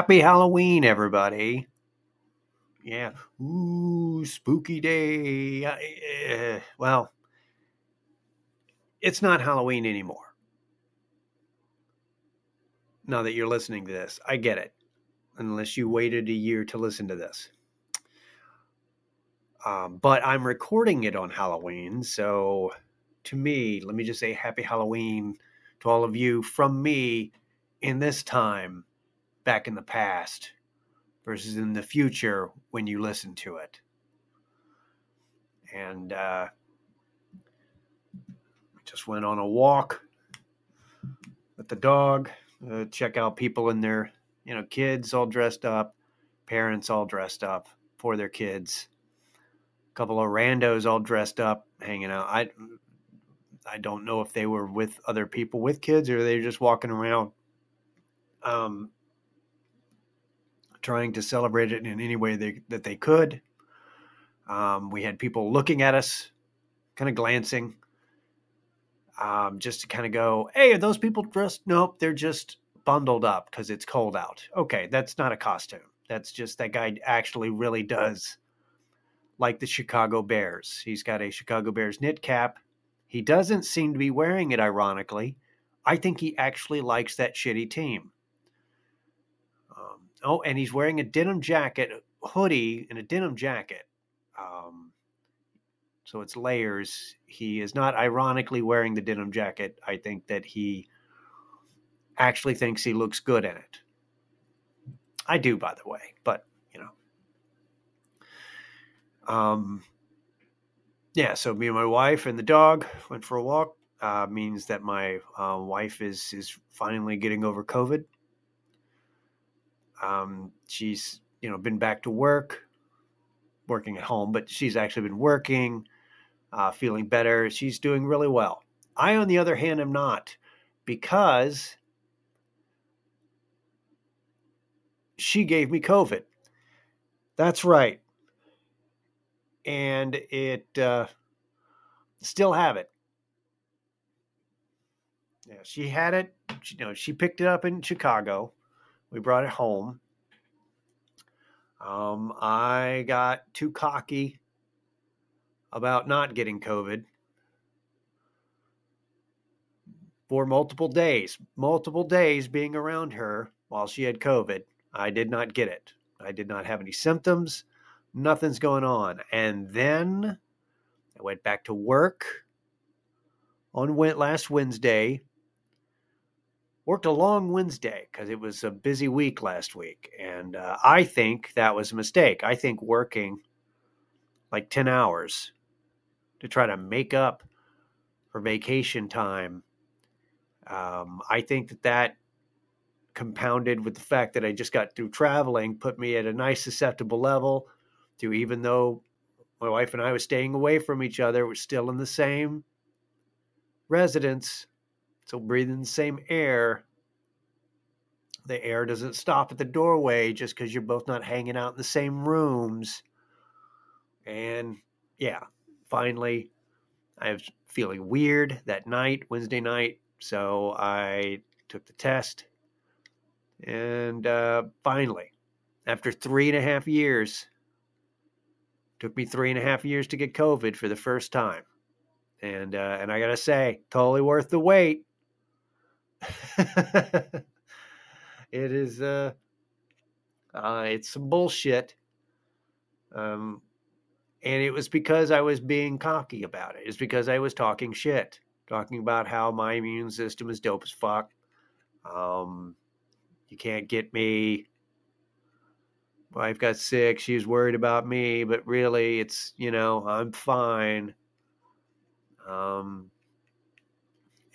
Happy Halloween, everybody. Yeah. Ooh, spooky day. Uh, well, it's not Halloween anymore. Now that you're listening to this, I get it. Unless you waited a year to listen to this. Um, but I'm recording it on Halloween. So to me, let me just say happy Halloween to all of you from me in this time back in the past versus in the future when you listen to it. And uh, just went on a walk with the dog, uh, check out people in their, you know, kids all dressed up, parents all dressed up for their kids, a couple of randos all dressed up, hanging out. I I don't know if they were with other people with kids or they're just walking around. Um, trying to celebrate it in any way they, that they could. Um, we had people looking at us, kind of glancing, um, just to kind of go, "Hey, are those people dressed?" Nope, they're just bundled up because it's cold out. Okay, that's not a costume. That's just that guy actually really does like the Chicago Bears. He's got a Chicago Bears knit cap. He doesn't seem to be wearing it, ironically. I think he actually likes that shitty team. Oh, and he's wearing a denim jacket, hoodie, and a denim jacket. Um, so it's layers. He is not ironically wearing the denim jacket. I think that he actually thinks he looks good in it. I do, by the way, but you know. Um, yeah, so me and my wife and the dog went for a walk. Uh, means that my uh, wife is is finally getting over COVID. Um, she's you know been back to work, working at home, but she's actually been working, uh, feeling better. She's doing really well. I, on the other hand, am not because she gave me COVID. That's right. And it uh, still have it. Yeah, she had it. She, you know, she picked it up in Chicago we brought it home. Um, I got too cocky about not getting COVID for multiple days, multiple days being around her while she had COVID. I did not get it. I did not have any symptoms. Nothing's going on. And then I went back to work on went last Wednesday worked a long Wednesday because it was a busy week last week. And uh, I think that was a mistake. I think working like 10 hours to try to make up for vacation time, um, I think that that compounded with the fact that I just got through traveling put me at a nice susceptible level to even though my wife and I was staying away from each other, we're still in the same residence so breathing the same air. The air doesn't stop at the doorway just because you're both not hanging out in the same rooms. And yeah, finally, I was feeling weird that night, Wednesday night. So I took the test. And uh, finally, after three and a half years, took me three and a half years to get COVID for the first time. And uh, and I gotta say, totally worth the wait. it is uh, uh it's some bullshit. Um and it was because I was being cocky about it. It's because I was talking shit, talking about how my immune system is dope as fuck. Um you can't get me. Wife got sick. She was worried about me, but really, it's you know I'm fine. Um,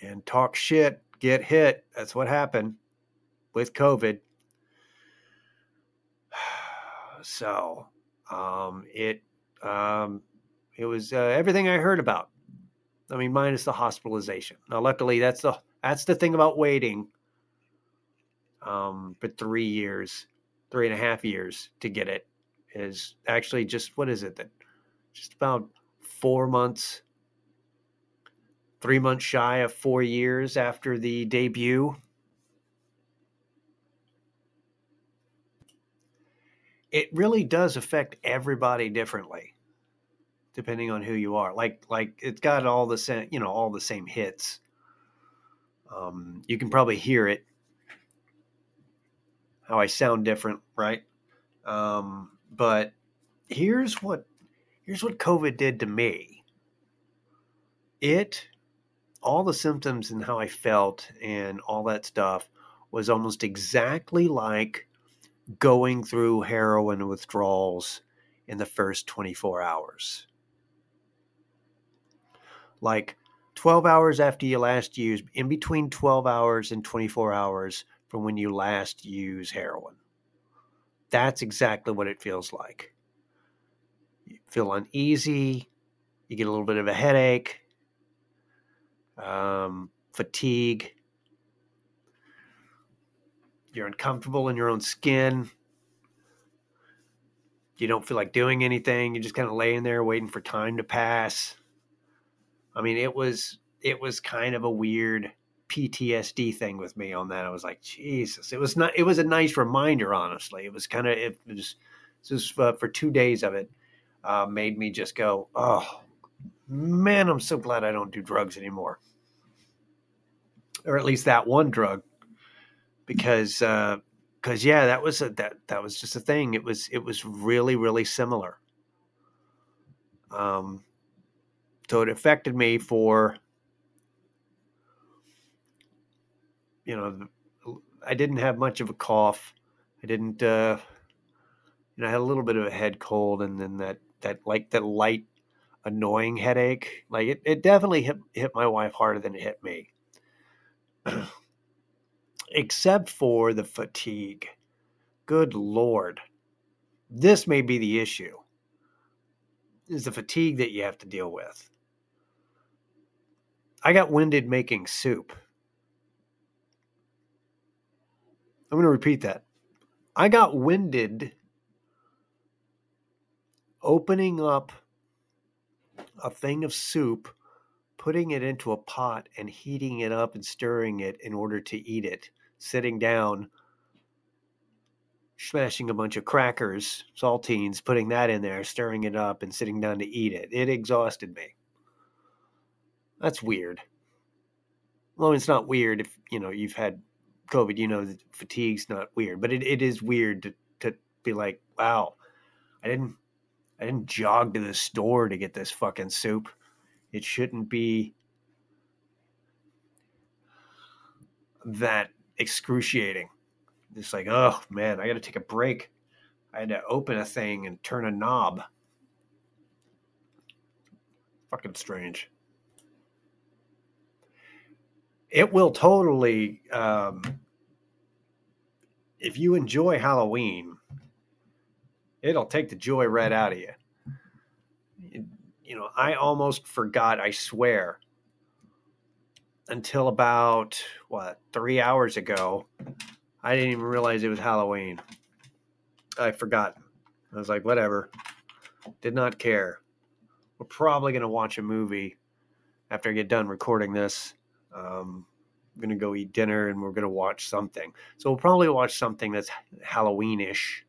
and talk shit get hit. That's what happened with COVID. So um, it um, it was uh, everything I heard about. I mean, minus the hospitalization. Now, luckily, that's the that's the thing about waiting um, for three years, three and a half years to get it is actually just what is it that just about four months three months shy of four years after the debut. it really does affect everybody differently depending on who you are. Like like it's got all the same, you know, all the same hits. Um, you can probably hear it how I sound different, right? Um, but here's what here's what COVID did to me. It all the symptoms and how I felt and all that stuff was almost exactly like going through heroin withdrawals in the first 24 hours. Like 12 hours after you last used, in between 12 hours and 24 hours from when you last use heroin. That's exactly what it feels like. You feel uneasy, you get a little bit of a headache, um, fatigue, you're uncomfortable in your own skin. You don't feel like doing anything. You're just kind of laying there waiting for time to pass. I mean, it was it was kind of a weird PTSD thing with me on that. I was like, Jesus, it was not. It was a nice reminder, honestly. It was kind of it was just uh, for two days of it uh, made me just go, oh man, I'm so glad I don't do drugs anymore, or at least that one drug because because uh, yeah, that was a, that that was just a thing. It was it was really really similar. Um, so it affected me for you know I didn't have much of a cough. I didn't uh, you know I had a little bit of a head cold and then that that like that light annoying headache. Like it, it definitely hit hit my wife harder than it hit me. except for the fatigue. Good Lord. This may be the issue. Is the fatigue that you have to deal with. I got winded making soup. I'm going to repeat that. I got winded opening up a thing of soup, putting it into a pot, and heating it up and stirring it in order to eat it sitting down, smashing a bunch of crackers, saltines, putting that in there, stirring it up, and sitting down to eat it. It exhausted me. That's weird. Well, it's not weird if you know you've had COVID. You know that fatigue's not weird, but it, it is weird to to be like, wow, I didn't I didn't jog to the store to get this fucking soup. It shouldn't be that excruciating. It's like, oh man, I got to take a break. I had to open a thing and turn a knob. Fucking strange. It will totally, um, if you enjoy Halloween, it'll take the joy right out of you. You know, I almost forgot, I swear, until about what three hours ago. I didn't even realize it was Halloween. I forgot. I was like, whatever. Did not care. We're probably going to watch a movie after I get done recording this. Um, I'm going to go eat dinner and we're going to watch something. So we'll probably watch something that's Halloweenish.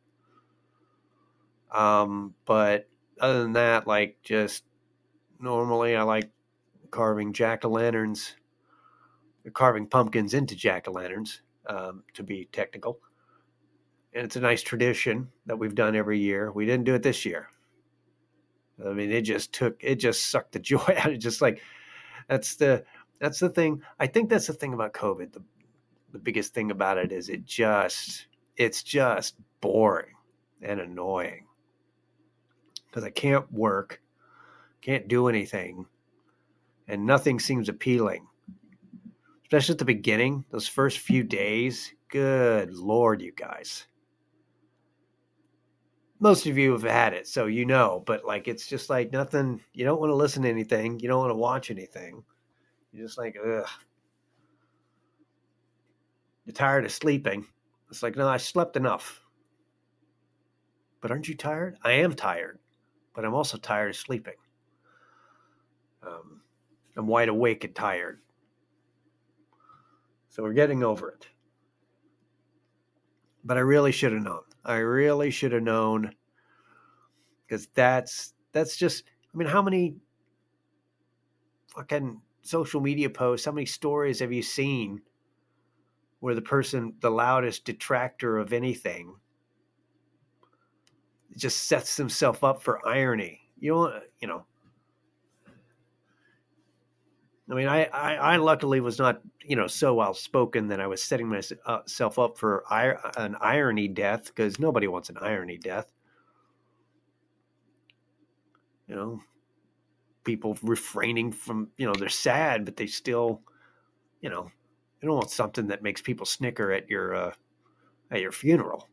Um, but other than that, like just normally I like carving jack o' lanterns carving pumpkins into jack o' lanterns, um, to be technical. And it's a nice tradition that we've done every year. We didn't do it this year. I mean, it just took it just sucked the joy out. Of it just like that's the that's the thing. I think that's the thing about COVID. The the biggest thing about it is it just it's just boring and annoying because I can't work, can't do anything, and nothing seems appealing especially at the beginning, those first few days. Good Lord, you guys. Most of you have had it, so you know, but like it's just like nothing. You don't want to listen to anything. You don't want to watch anything. You're just like, ugh. You're tired of sleeping. It's like, no, I slept enough. But aren't you tired? I am tired, but I'm also tired of sleeping. Um, I'm wide awake and tired. So we're getting over it. but I really should have known. I really should have known because that's that's just. I mean, how many fucking social media posts? How many stories have you seen where the person, the loudest detractor of anything, just sets himself up for irony? You know, you know. I mean, I, I, I luckily was not, you know, so well spoken that I was setting myself up for an irony death because nobody wants an irony death. You know, people refraining from, you know, they're sad, but they still, you know, they don't want something that makes people snicker at your uh, at your funeral.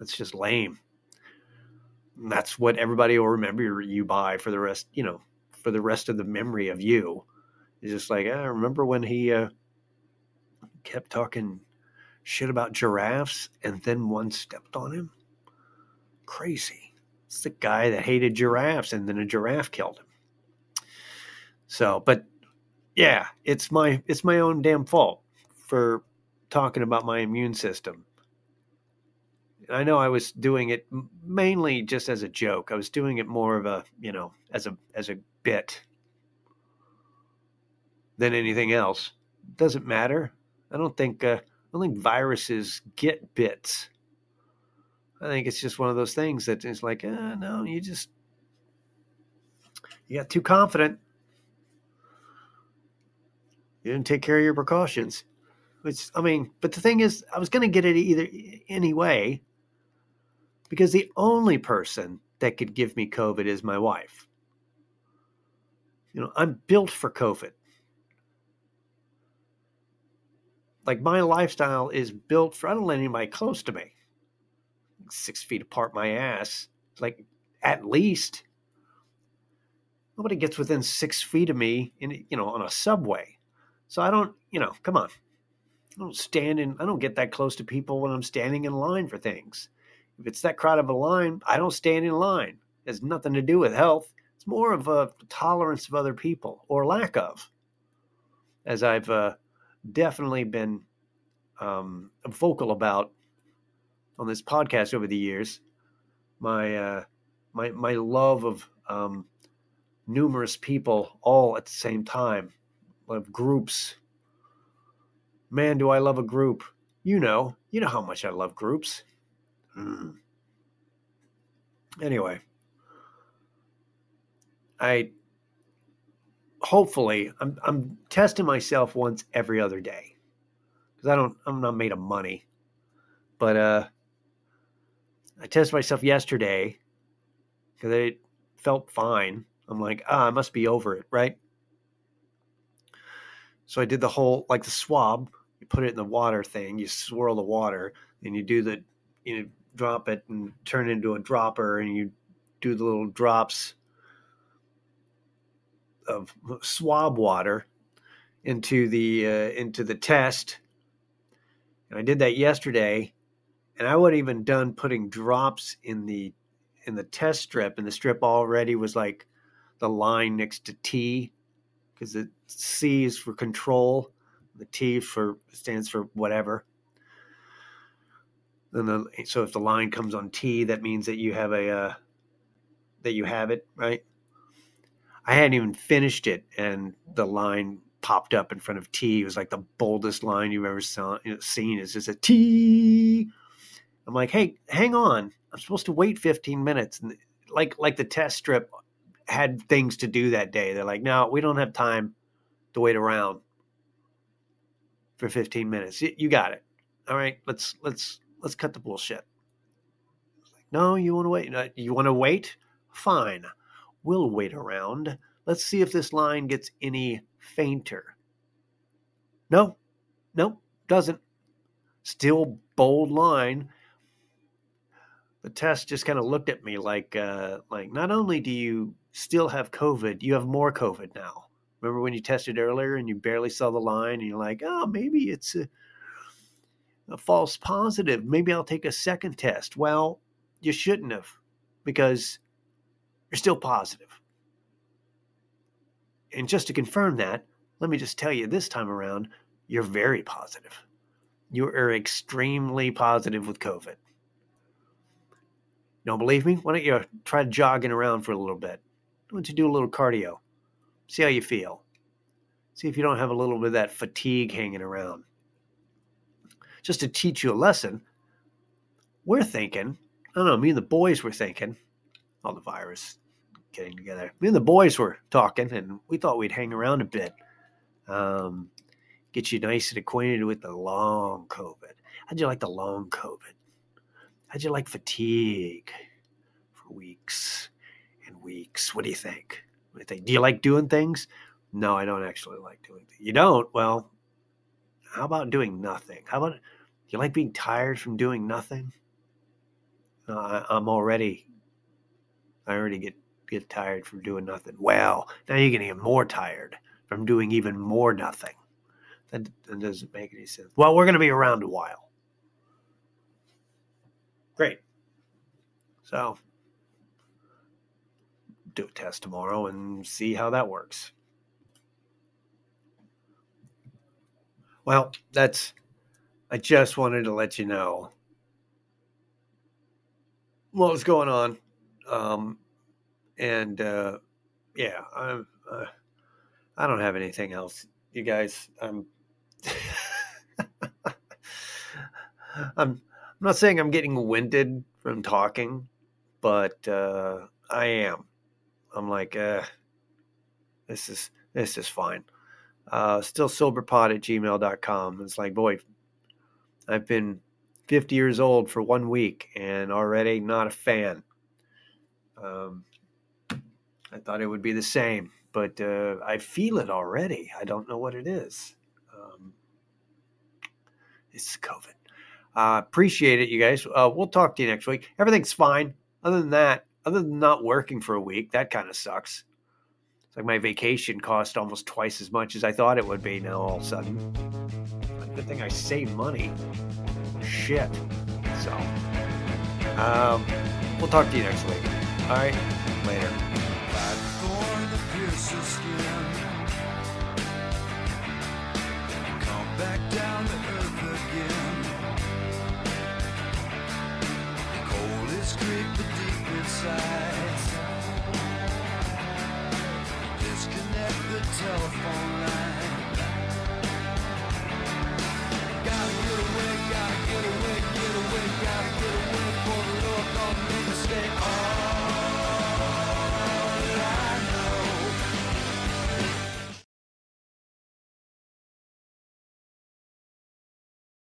That's just lame. That's what everybody will remember you by for the rest, you know, for the rest of the memory of you. It's just like, I ah, remember when he uh, kept talking shit about giraffes and then one stepped on him? Crazy. It's the guy that hated giraffes and then a giraffe killed him. So, but yeah, it's my it's my own damn fault for talking about my immune system. I know I was doing it mainly just as a joke. I was doing it more of a, you know, as a as a bit than anything else. Doesn't matter. I don't think uh, I don't think viruses get bits. I think it's just one of those things that is like, uh, no, you just you got too confident. You didn't take care of your precautions. Which I mean, but the thing is, I was going to get it either anyway, because the only person that could give me COVID is my wife. You know, I'm built for COVID. Like my lifestyle is built for, I don't let anybody close to me. Six feet apart my ass. Like at least. Nobody gets within six feet of me in, you know, on a subway. So I don't, you know, come on. I don't stand in, I don't get that close to people when I'm standing in line for things. If it's that crowd of a line, I don't stand in line. It has nothing to do with health. It's more of a tolerance of other people or lack of, as I've uh, definitely been um, vocal about on this podcast over the years. My uh, my my love of um, numerous people all at the same time, of groups. Man, do I love a group! You know, you know how much I love groups. Mm. Anyway, I hopefully I'm I'm testing myself once every other day because I don't I'm not made of money, but uh, I tested myself yesterday because it felt fine. I'm like, ah, I must be over it, right? So I did the whole like the swab. You put it in the water thing. You swirl the water, and you do the you know drop it and turn it into a dropper, and you do the little drops of swab water into the uh, into the test. And I did that yesterday, and I wasn't even done putting drops in the in the test strip, and the strip already was like the line next to T, because the C is for control, the T for stands for whatever. Then the, so if the line comes on T, that means that you have a uh, that you have it right. I hadn't even finished it, and the line popped up in front of T. It was like the boldest line you've ever saw, you know, seen. It's just a T. I'm like, hey, hang on. I'm supposed to wait 15 minutes. And like like the test strip had things to do that day. They're like, no, we don't have time to wait around for 15 minutes. You got it. All right, let's let's let's cut the bullshit. Like, no, you want to wait? You want to wait? Fine. We'll wait around. Let's see if this line gets any fainter. No, no, doesn't. Still bold line. The test just kind of looked at me like, uh, like not only do you still have COVID, you have more COVID now. Remember when you tested earlier and you barely saw the line and you're like, oh, maybe it's a, a false positive. Maybe I'll take a second test. Well, you shouldn't have because you're still positive. And just to confirm that, let me just tell you this time around, you're very positive. you are extremely positive with COVID. Don't believe me? Why don't you try jogging around for a little bit? Why don't you do a little cardio? See how you feel. See if you don't have a little bit of that fatigue hanging around. Just to teach you a lesson, we're thinking, I don't know, me and the boys were thinking, all the virus getting together. Me and the boys were talking, and we thought we'd hang around a bit. Um, get you nice and acquainted with the long COVID. How'd you like the long COVID? How'd you like fatigue for weeks and weeks? What do you think? What do you think? Do you like doing things? No, I don't actually like doing things. You don't? Well, how about doing nothing? How about you like being tired from doing nothing? Uh, I'm already, I already get get tired from doing nothing. Well, now you're going to get more tired from doing even more nothing. That, that doesn't make any sense. Well, we're going to be around a while. Great. So, do a test tomorrow and see how that works. Well, that's, I just wanted to let you know what was going on. Um, and, uh, yeah, I'm, uh, I don't have anything else. You guys, I'm, I'm, I'm not saying I'm getting winded from talking, but uh, I am. I'm like, uh, this is this is fine. Uh, still soberpod at gmail.com. It's like, boy, I've been 50 years old for one week and already not a fan. Um, I thought it would be the same, but uh, I feel it already. I don't know what it is. Um, it's COVID. Uh, appreciate it, you guys. Uh, we'll talk to you next week. Everything's fine. Other than that, other than not working for a week, that kind of sucks. It's like my vacation cost almost twice as much as I thought it would be now all of a sudden. Good thing I saved money. Shit. So, um, we'll talk to you next week. All right.